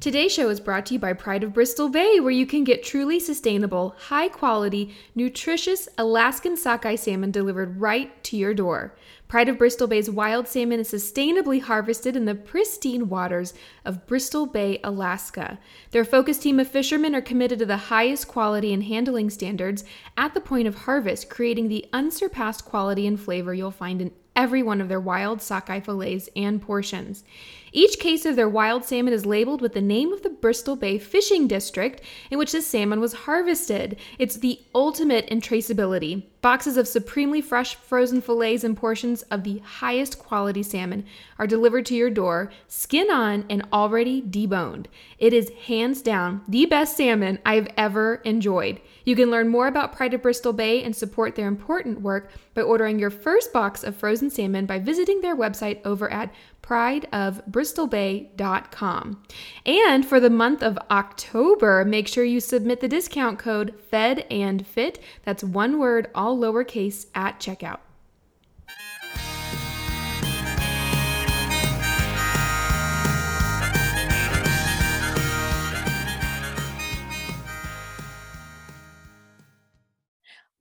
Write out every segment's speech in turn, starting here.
Today's show is brought to you by Pride of Bristol Bay, where you can get truly sustainable, high quality, nutritious Alaskan sockeye salmon delivered right to your door. Pride of Bristol Bay's wild salmon is sustainably harvested in the pristine waters of Bristol Bay, Alaska. Their focus team of fishermen are committed to the highest quality and handling standards at the point of harvest, creating the unsurpassed quality and flavor you'll find in every one of their wild sockeye fillets and portions. Each case of their wild salmon is labeled with the name of the Bristol Bay Fishing District in which the salmon was harvested. It's the ultimate in traceability. Boxes of supremely fresh frozen fillets and portions of the highest quality salmon are delivered to your door, skin on and already deboned. It is hands down the best salmon I've ever enjoyed. You can learn more about Pride of Bristol Bay and support their important work by ordering your first box of frozen salmon by visiting their website over at prideofbristolbay.com. And for the month of October, make sure you submit the discount code FED and FIT. That's one word, all lowercase at checkout.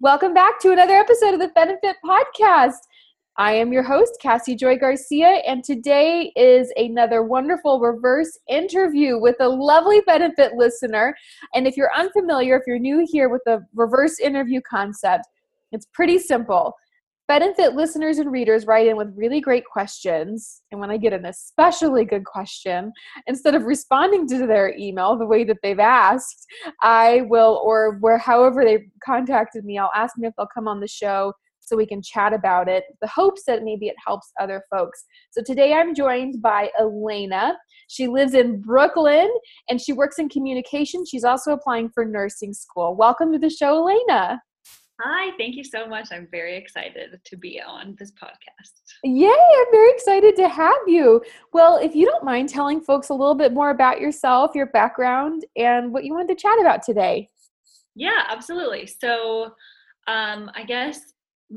Welcome back to another episode of the Fed and Fit podcast. I am your host, Cassie Joy Garcia, and today is another wonderful reverse interview with a lovely Fed and Fit listener. And if you're unfamiliar, if you're new here with the reverse interview concept, it's pretty simple. Fed and Fit listeners and readers write in with really great questions. And when I get an especially good question, instead of responding to their email the way that they've asked, I will, or where however they contacted me, I'll ask them if they'll come on the show so we can chat about it, the hopes that maybe it helps other folks. So today I'm joined by Elena. She lives in Brooklyn and she works in communication. She's also applying for nursing school. Welcome to the show, Elena. Hi, thank you so much. I'm very excited to be on this podcast. Yay, I'm very excited to have you. Well, if you don't mind telling folks a little bit more about yourself, your background, and what you wanted to chat about today. Yeah, absolutely. So, um, I guess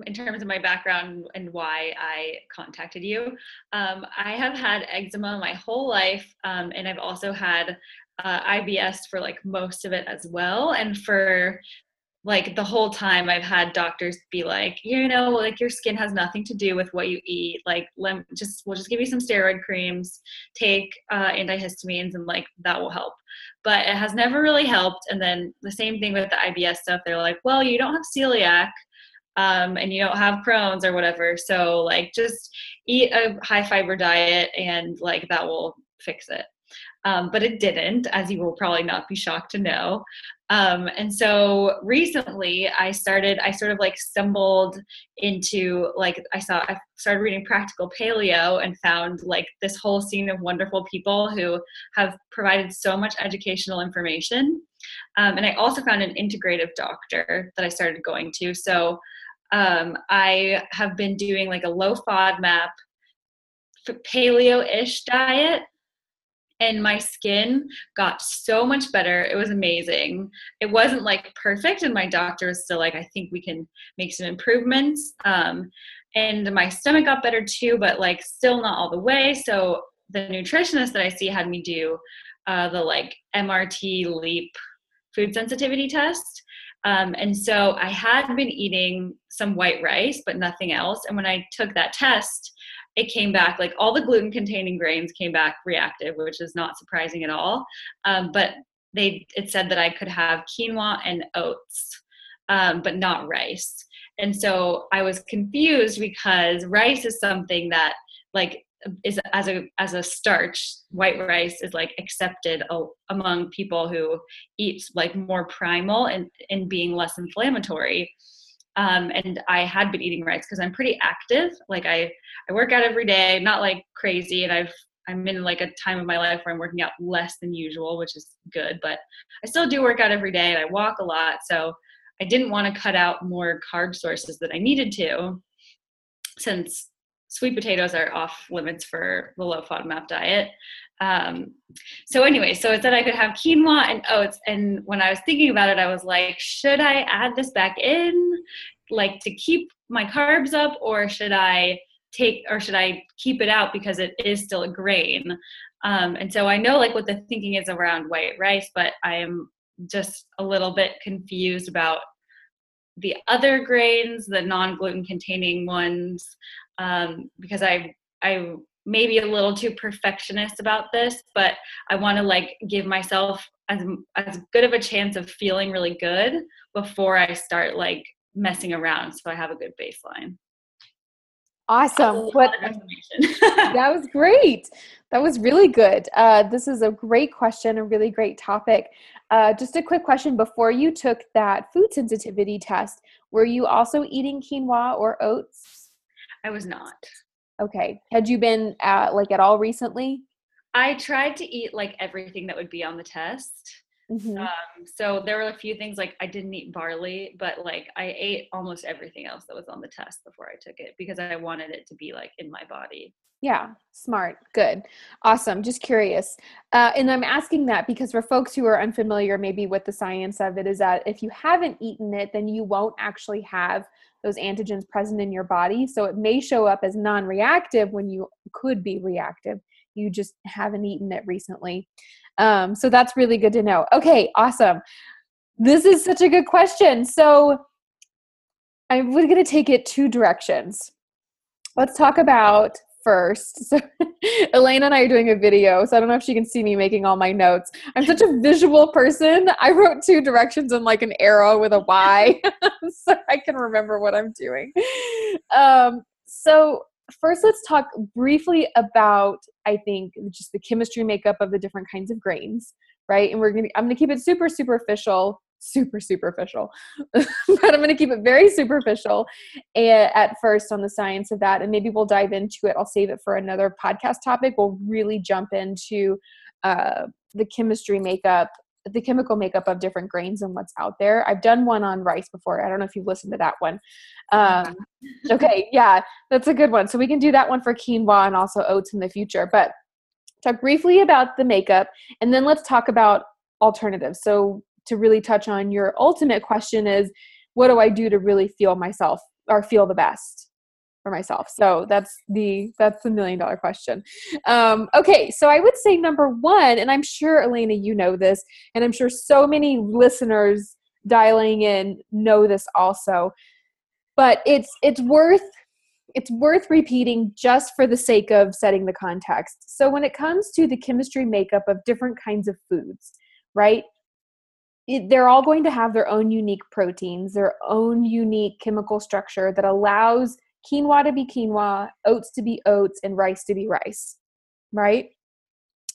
in terms of my background and why I contacted you. Um, I have had eczema my whole life, um, and I've also had uh, IBS for like most of it as well. And for like the whole time, I've had doctors be like, you know, like your skin has nothing to do with what you eat. Like, let just we'll just give you some steroid creams, take uh, antihistamines, and like that will help. But it has never really helped. And then the same thing with the IBS stuff. They're like, well, you don't have celiac um, and you don't have Crohn's or whatever. So like just eat a high fiber diet and like that will fix it. Um, but it didn't, as you will probably not be shocked to know. Um, and so recently I started, I sort of like stumbled into like, I saw, I started reading Practical Paleo and found like this whole scene of wonderful people who have provided so much educational information. Um, and I also found an integrative doctor that I started going to. So um, I have been doing like a low FODMAP paleo ish diet and my skin got so much better. It was amazing. It wasn't like perfect, and my doctor was still like, I think we can make some improvements. Um, and my stomach got better too, but like still not all the way. So the nutritionist that I see had me do uh, the like MRT LEAP food sensitivity test. Um, and so I had been eating some white rice, but nothing else. And when I took that test, it came back like all the gluten containing grains came back reactive, which is not surprising at all. Um, but they it said that I could have quinoa and oats, um, but not rice. And so I was confused because rice is something that like is as a as a starch white rice is like accepted among people who eat like more primal and and being less inflammatory um, and i had been eating rice because i'm pretty active like i i work out every day not like crazy and i've i'm in like a time of my life where i'm working out less than usual which is good but i still do work out every day and i walk a lot so i didn't want to cut out more carb sources that i needed to since sweet potatoes are off limits for the low FODMAP diet. Um, so anyway, so it said I could have quinoa and oats. And when I was thinking about it, I was like, should I add this back in, like to keep my carbs up, or should I take or should I keep it out because it is still a grain? Um, and so I know like what the thinking is around white rice, but I am just a little bit confused about the other grains, the non-gluten containing ones, um, because I I maybe a little too perfectionist about this, but I want to like give myself as as good of a chance of feeling really good before I start like messing around, so I have a good baseline. Awesome. What that was great. That was really good. Uh, this is a great question, a really great topic. Uh, just a quick question before you took that food sensitivity test, were you also eating quinoa or oats? I was not. Okay. Had you been at, like at all recently? I tried to eat like everything that would be on the test. Mm-hmm. Um, so there were a few things like I didn't eat barley, but like I ate almost everything else that was on the test before I took it because I wanted it to be like in my body. Yeah, smart. Good. Awesome. Just curious. Uh, and I'm asking that because for folks who are unfamiliar maybe with the science of it, is that if you haven't eaten it, then you won't actually have those antigens present in your body. So it may show up as non reactive when you could be reactive. You just haven't eaten it recently. Um, so that's really good to know. Okay, awesome. This is such a good question. So I'm going to take it two directions. Let's talk about first. So Elena and I are doing a video, so I don't know if she can see me making all my notes. I'm such a visual person. I wrote two directions and like an arrow with a Y, so I can remember what I'm doing. Um, so first let's talk briefly about i think just the chemistry makeup of the different kinds of grains right and we're gonna i'm gonna keep it super superficial super superficial but i'm gonna keep it very superficial at first on the science of that and maybe we'll dive into it i'll save it for another podcast topic we'll really jump into uh, the chemistry makeup the chemical makeup of different grains and what's out there. I've done one on rice before. I don't know if you've listened to that one. Um, okay, yeah, that's a good one. So we can do that one for quinoa and also oats in the future. But talk briefly about the makeup, and then let's talk about alternatives. So to really touch on your ultimate question is, what do I do to really feel myself or feel the best? for myself so that's the that's the million dollar question um, okay so i would say number one and i'm sure elena you know this and i'm sure so many listeners dialing in know this also but it's it's worth it's worth repeating just for the sake of setting the context so when it comes to the chemistry makeup of different kinds of foods right they're all going to have their own unique proteins, their own unique chemical structure that allows quinoa to be quinoa, oats to be oats, and rice to be rice, right?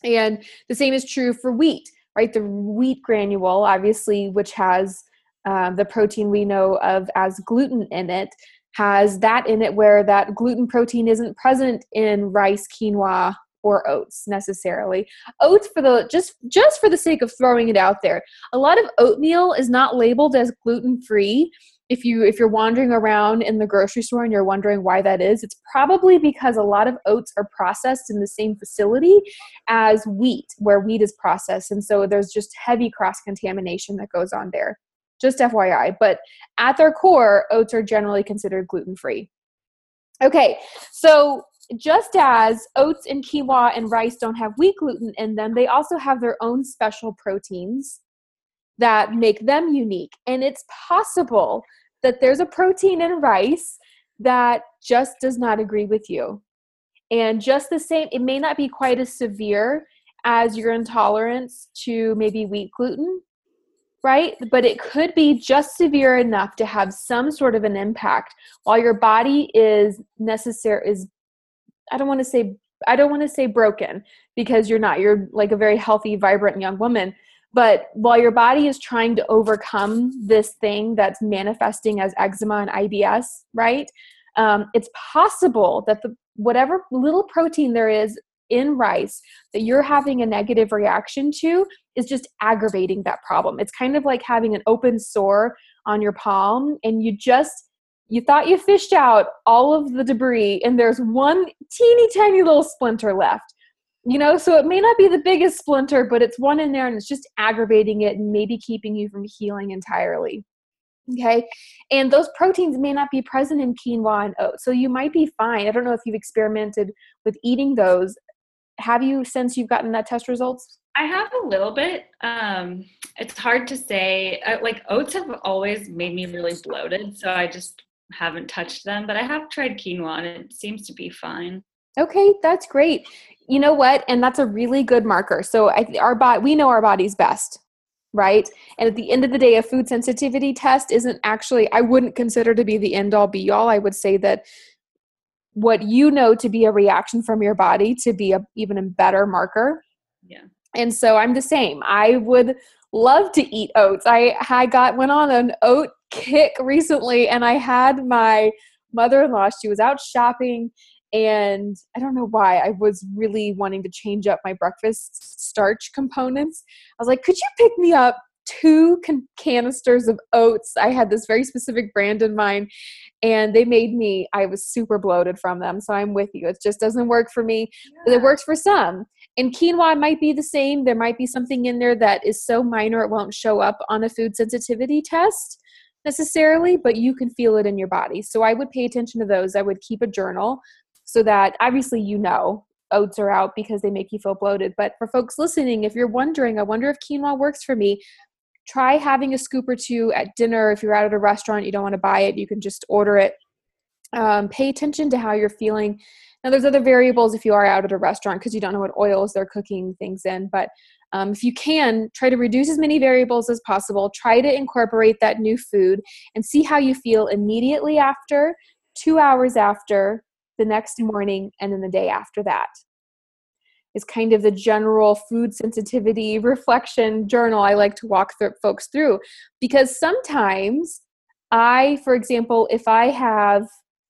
And the same is true for wheat, right? The wheat granule, obviously, which has um, the protein we know of as gluten in it, has that in it where that gluten protein isn't present in rice, quinoa, or oats necessarily. Oats for the just just for the sake of throwing it out there. A lot of oatmeal is not labeled as gluten free if you if you're wandering around in the grocery store and you're wondering why that is it's probably because a lot of oats are processed in the same facility as wheat where wheat is processed. And so there's just heavy cross contamination that goes on there. Just fyi but at their core oats are generally considered gluten free okay so just as oats and quinoa and rice don't have wheat gluten in them they also have their own special proteins that make them unique. And it's possible that there's a protein in rice that just does not agree with you. And just the same, it may not be quite as severe as your intolerance to maybe wheat gluten, right? But it could be just severe enough to have some sort of an impact while your body is necessary is I don't want to say I don't want to say broken because you're not. You're like a very healthy, vibrant young woman. But while your body is trying to overcome this thing that's manifesting as eczema and IBS, right? Um, it's possible that the whatever little protein there is in rice that you're having a negative reaction to is just aggravating that problem. It's kind of like having an open sore on your palm and you just you thought you fished out all of the debris and there's one teeny tiny little splinter left you know so it may not be the biggest splinter but it's one in there and it's just aggravating it and maybe keeping you from healing entirely Okay. And those proteins may not be present in quinoa and oats. So you might be fine. I don't know if you've experimented with eating those. Have you since you've gotten that test results? I have a little bit. Um, it's hard to say. Uh, like oats have always made me really bloated, so I just haven't touched them. But I have tried quinoa, and it seems to be fine. Okay, that's great. You know what? And that's a really good marker. So I, our body, we know our body's best right? And at the end of the day, a food sensitivity test isn't actually, I wouldn't consider to be the end all be all. I would say that what you know to be a reaction from your body to be a even a better marker. Yeah. And so I'm the same. I would love to eat oats. I I got went on an oat kick recently and I had my mother-in-law, she was out shopping and I don't know why I was really wanting to change up my breakfast starch components. I was like, could you pick me up two can- canisters of oats? I had this very specific brand in mind, and they made me, I was super bloated from them. So I'm with you. It just doesn't work for me, yeah. but it works for some. And quinoa might be the same. There might be something in there that is so minor it won't show up on a food sensitivity test necessarily, but you can feel it in your body. So I would pay attention to those. I would keep a journal so that obviously you know oats are out because they make you feel bloated. But for folks listening, if you're wondering, I wonder if quinoa works for me, try having a scoop or two at dinner. If you're out at a restaurant, you don't want to buy it, you can just order it. Um, pay attention to how you're feeling. Now, there's other variables if you are out at a restaurant because you don't know what oils they're cooking things in. But um, if you can, try to reduce as many variables as possible. Try to incorporate that new food and see how you feel immediately after, two hours after, the next morning, and then the day after that. Is kind of the general food sensitivity reflection journal I like to walk th- folks through. Because sometimes I, for example, if I have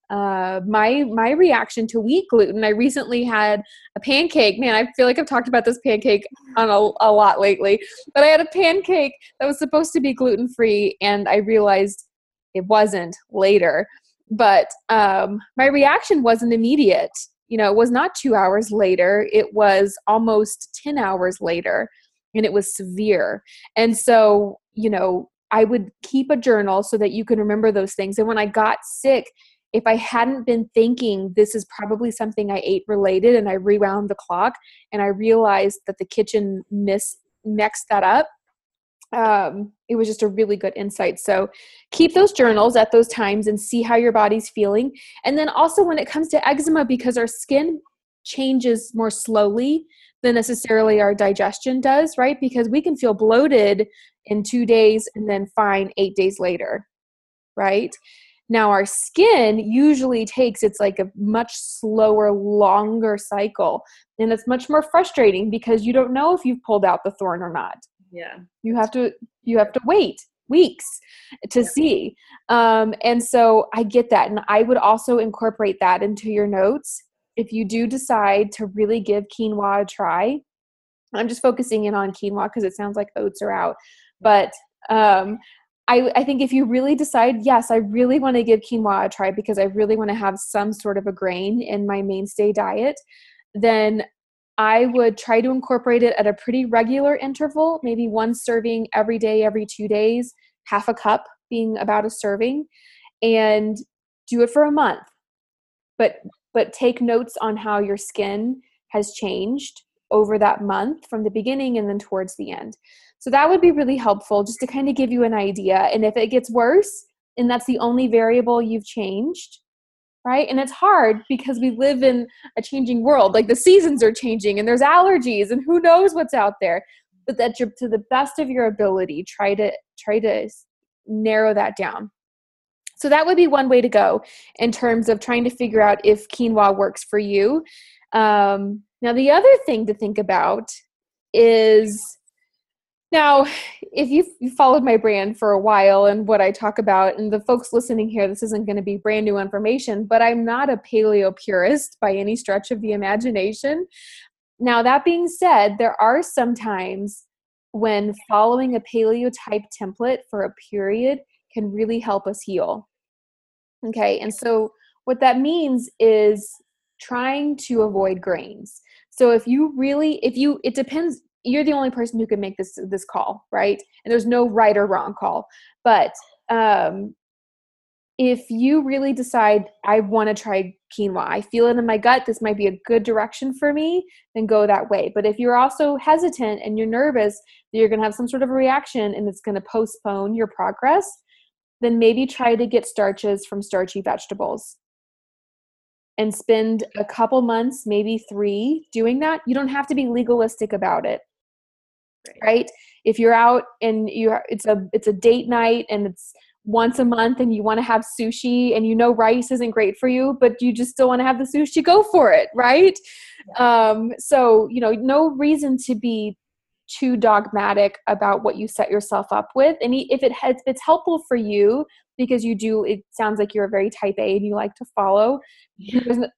uh, my my reaction to wheat gluten. I recently had a pancake. Man, I feel like I've talked about this pancake on a, a lot lately. But I had a pancake that was supposed to be gluten free, and I realized it wasn't later but um, my reaction wasn't immediate you know it was not two hours later it was almost 10 hours later and it was severe and so you know i would keep a journal so that you can remember those things and when i got sick if i hadn't been thinking this is probably something i ate related and i rewound the clock and i realized that the kitchen miss mixed that up um, it was just a really good insight. So keep those journals at those times and see how your body's feeling. And then also when it comes to eczema, because our skin changes more slowly than necessarily our digestion does, right? Because we can feel bloated in two days and then fine eight days later, right? Now, our skin usually takes it's like a much slower, longer cycle. And it's much more frustrating because you don't know if you've pulled out the thorn or not yeah you have to you have to wait weeks to yeah. see um, and so i get that and i would also incorporate that into your notes if you do decide to really give quinoa a try i'm just focusing in on quinoa because it sounds like oats are out but um, I, I think if you really decide, yes, I really want to give quinoa a try because I really want to have some sort of a grain in my mainstay diet, then I would try to incorporate it at a pretty regular interval, maybe one serving every day, every two days, half a cup being about a serving, and do it for a month. But but take notes on how your skin has changed over that month from the beginning and then towards the end. So that would be really helpful just to kind of give you an idea. And if it gets worse and that's the only variable you've changed, right? And it's hard because we live in a changing world. Like the seasons are changing and there's allergies and who knows what's out there. But that you're to the best of your ability, try to try to narrow that down. So that would be one way to go in terms of trying to figure out if quinoa works for you. Um, now, the other thing to think about is now, if you've, followed my brand for a while and what I talk about, and the folks listening here, this isn't going to be brand new information, but I'm not a paleo purist by any stretch of the imagination. Now, that being said, there are some times when following a paleo type template for a period can really help us heal. Okay, and so what that means is trying to avoid grains. So if you really, if you, it depends you're the only person who can make this this call right and there's no right or wrong call but um, if you really decide I want to try quinoa, I feel it in my gut, this might be a good direction for me, then go that way. But if you're also hesitant and you're nervous that you're going to have some sort of a reaction and it's going to postpone your progress, then maybe try to get starches from starchy vegetables and spend a couple months, maybe three, doing that. You don't have to be legalistic about it. Right. right? If you're out and you it's a it's a date night and it's once a month and you want to have sushi and you know rice isn't great for you but you just still want to have the sushi go for it right yeah. um, so you know no reason to be too dogmatic about what you set yourself up with and if it has if it's helpful for you because you do it sounds like you're a very type a and you like to follow.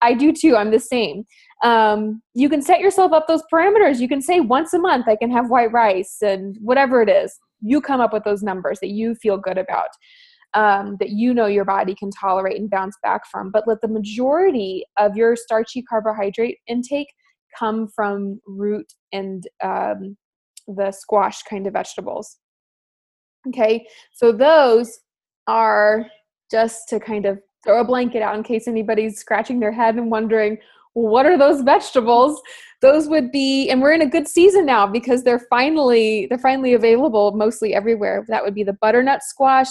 I do too i'm the same. Um, you can set yourself up those parameters. You can say once a month i can have white rice and whatever it is. You come up with those numbers that you feel good about um, that you know your body can tolerate and bounce back from. But let the majority of your starchy carbohydrate intake come from root and um, the squash kind of vegetables. Okay? So those are just to kind of throw a blanket out in case anybody's scratching their head and wondering what are those vegetables? Those would be and we're in a good season now because they're finally they're finally available mostly everywhere. That would be the butternut squash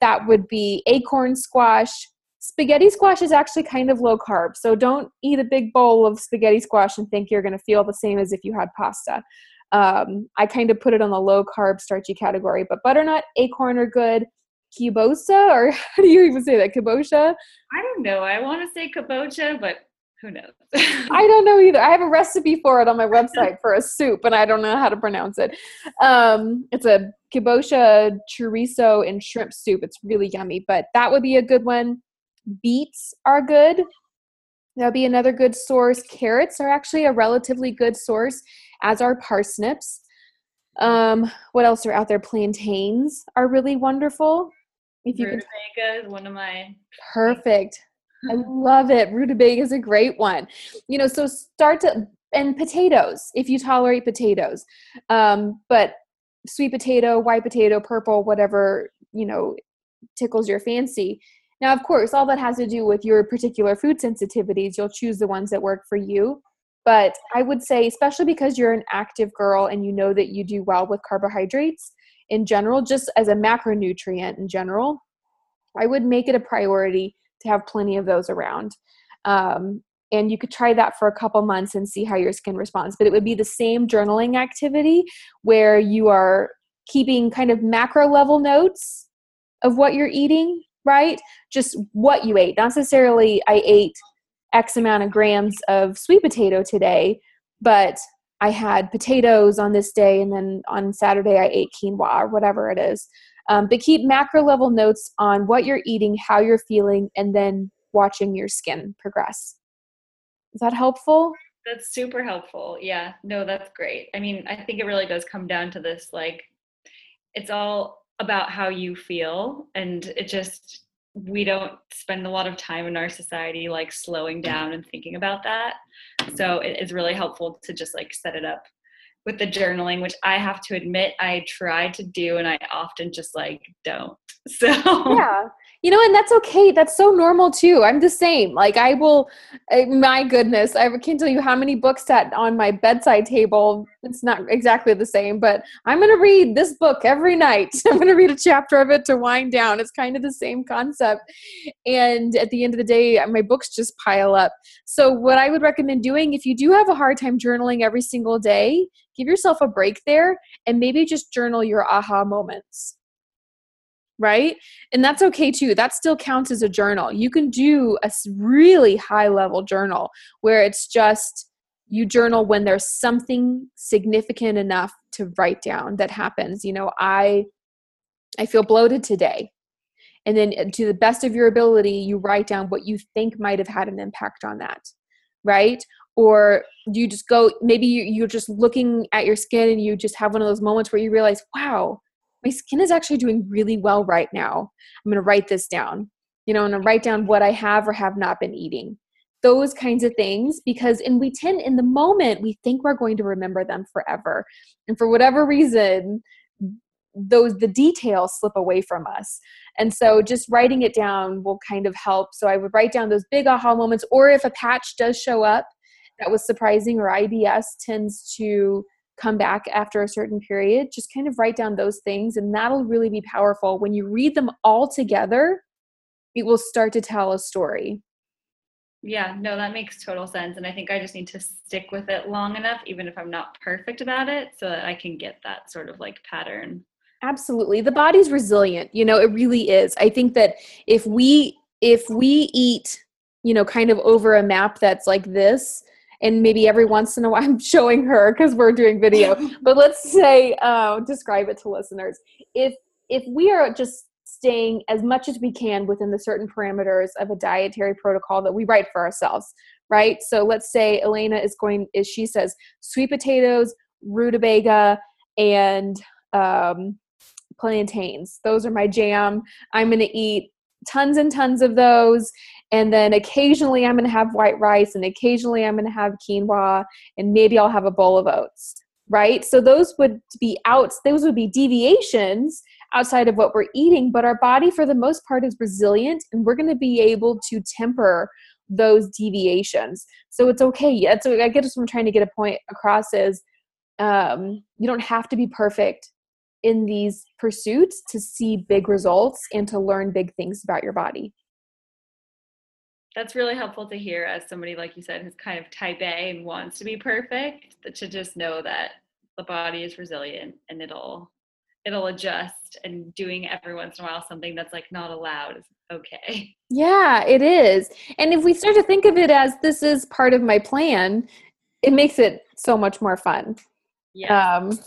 that would be acorn squash. Spaghetti squash is actually kind of low carb so don't eat a big bowl of spaghetti squash and think you're going to feel the same as if you had pasta. Um, i kind of put it on the low carb starchy category but butternut acorn are good kibosa or how do you even say that kibosha i don't know i want to say kabocha but who knows? I don't know either. I have a recipe for it on my website for a soup, and I don't know how to pronounce it. Um, it's a kibosha chorizo and shrimp soup. It's really yummy, but that would be a good one. Beets are good. That'll be another good source. Carrots are actually a relatively good source, as are parsnips. Um, what else are out there? Plantains are really wonderful. If you Rutabaga can... is one of my perfect. I love it. Rutabaga is a great one. You know, so start to and potatoes if you tolerate potatoes. Um, but sweet potato, white potato, purple, whatever, you know, tickles your fancy. Now, of course, all that has to do with your particular food sensitivities. You'll choose the ones that work for you. But I would say, especially because you're an active girl and you know that you do well with carbohydrates in general, just as a macronutrient in general, I would make it a priority to have plenty of those around. Um, and you could try that for a couple months and see how your skin responds. But it would be the same journaling activity where you are keeping kind of macro level notes of what you're eating, right? Just what you ate. Not necessarily, I ate X amount of grams of sweet potato today, but I had potatoes on this day, and then on Saturday I ate quinoa or whatever it is. Um, but keep macro level notes on what you're eating, how you're feeling, and then watching your skin progress. Is that helpful? That's super helpful. Yeah, no, that's great. I mean, I think it really does come down to this like, it's all about how you feel, and it just, we don't spend a lot of time in our society like slowing mm-hmm. down and thinking about that. So it is really helpful to just like set it up with the journaling, which I have to admit I try to do and I often just like don't. So Yeah. You know, and that's okay. That's so normal too. I'm the same. Like I will eh, my goodness, I can't tell you how many books sat on my bedside table. It's not exactly the same, but I'm going to read this book every night. I'm going to read a chapter of it to wind down. It's kind of the same concept. And at the end of the day, my books just pile up. So what I would recommend doing if you do have a hard time journaling every single day, give yourself a break there and maybe just journal your aha moments right? And that's okay too. That still counts as a journal. You can do a really high level journal where it's just you journal when there's something significant enough to write down that happens. You know, I I feel bloated today. And then uh, to the best of your ability, you write down what you think might have had an impact on that. Right? Or you just go maybe you're just looking at your skin and you just have one of those moments where you realize, wow, my skin is actually doing really well right now. I'm going to write this down. You know, to write down what I have or have not been eating. Those kinds of things because and we tend in the moment we think we're going to remember them forever. And for whatever reason, those the details slip away from us and so just writing it down will kind of help so i would write down those big aha moments or if a patch does show up that was surprising or ibs tends to come back after a certain period just kind of write down those things and that'll really be powerful when you read them all together it will start to tell a story yeah, no, that makes total sense. And I think I just need to stick with it long enough, even if I'm not perfect about it, so that I can get that sort of like pattern. Absolutely. The body's resilient. You know, it really is. I think that if we if we eat, you know, kind of over a map that's like this, and maybe every once in a while I'm showing her because we're doing video, but let's say uh, describe it to listeners. If if we are just staying as much as we can within the certain parameters of a dietary protocol that we write for ourselves right? So let's say elena is going is she says sweet potatoes rutabaga and um, plantains. Those are my jam. I'm going to eat tons and tons of those and then occasionally i'm going to have white rice and occasionally i'm going to have quinoa and maybe i'll have a bowl of oats right so those would be outs those would be deviations outside of what we're eating, but our body, for the most part, is resilient and we're going to be able to temper those deviations. So it's okay. That's what I guess what I'm trying to get a point across is um, you don't have to be perfect in these pursuits to see big results and to learn big things about your body. That's really helpful to hear as somebody, like you said, who's kind of type A and wants to be perfect, to just know that the body is resilient and it'll it'll adjust and doing every once in a while something that's like not allowed is okay. Yeah, it is. And if we start to think of it as this is part of my plan, it makes it so much more fun. Yeah. Um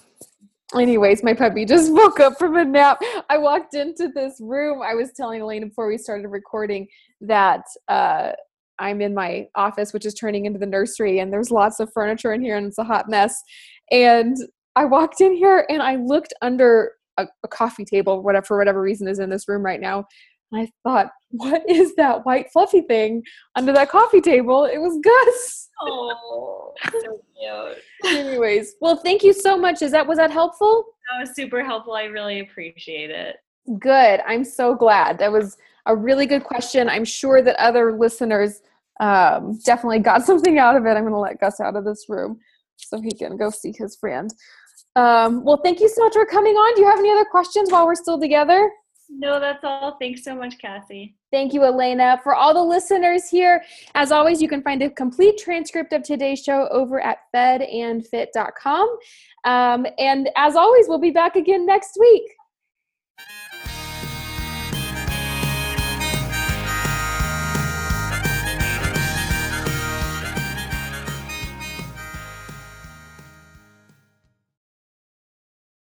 anyways, my puppy just woke up from a nap. I walked into this room. I was telling Elaine before we started recording that uh I'm in my office, which is turning into the nursery, and there's lots of furniture in here, and it's a hot mess. And I walked in here and I looked under a, a coffee table, whatever for whatever reason is in this room right now. I thought, what is that white fluffy thing under that coffee table? It was Gus. Oh, so cute. Anyways, well, thank you so much. Is that was that helpful? That was super helpful. I really appreciate it. Good. I'm so glad. That was a really good question. I'm sure that other listeners um, definitely got something out of it. I'm going to let Gus out of this room so he can go see his friend. Um, well, thank you so much for coming on. Do you have any other questions while we're still together? No, that's all. Thanks so much, Cassie. Thank you, Elena. For all the listeners here, as always, you can find a complete transcript of today's show over at fedandfit.com. Um, and as always, we'll be back again next week.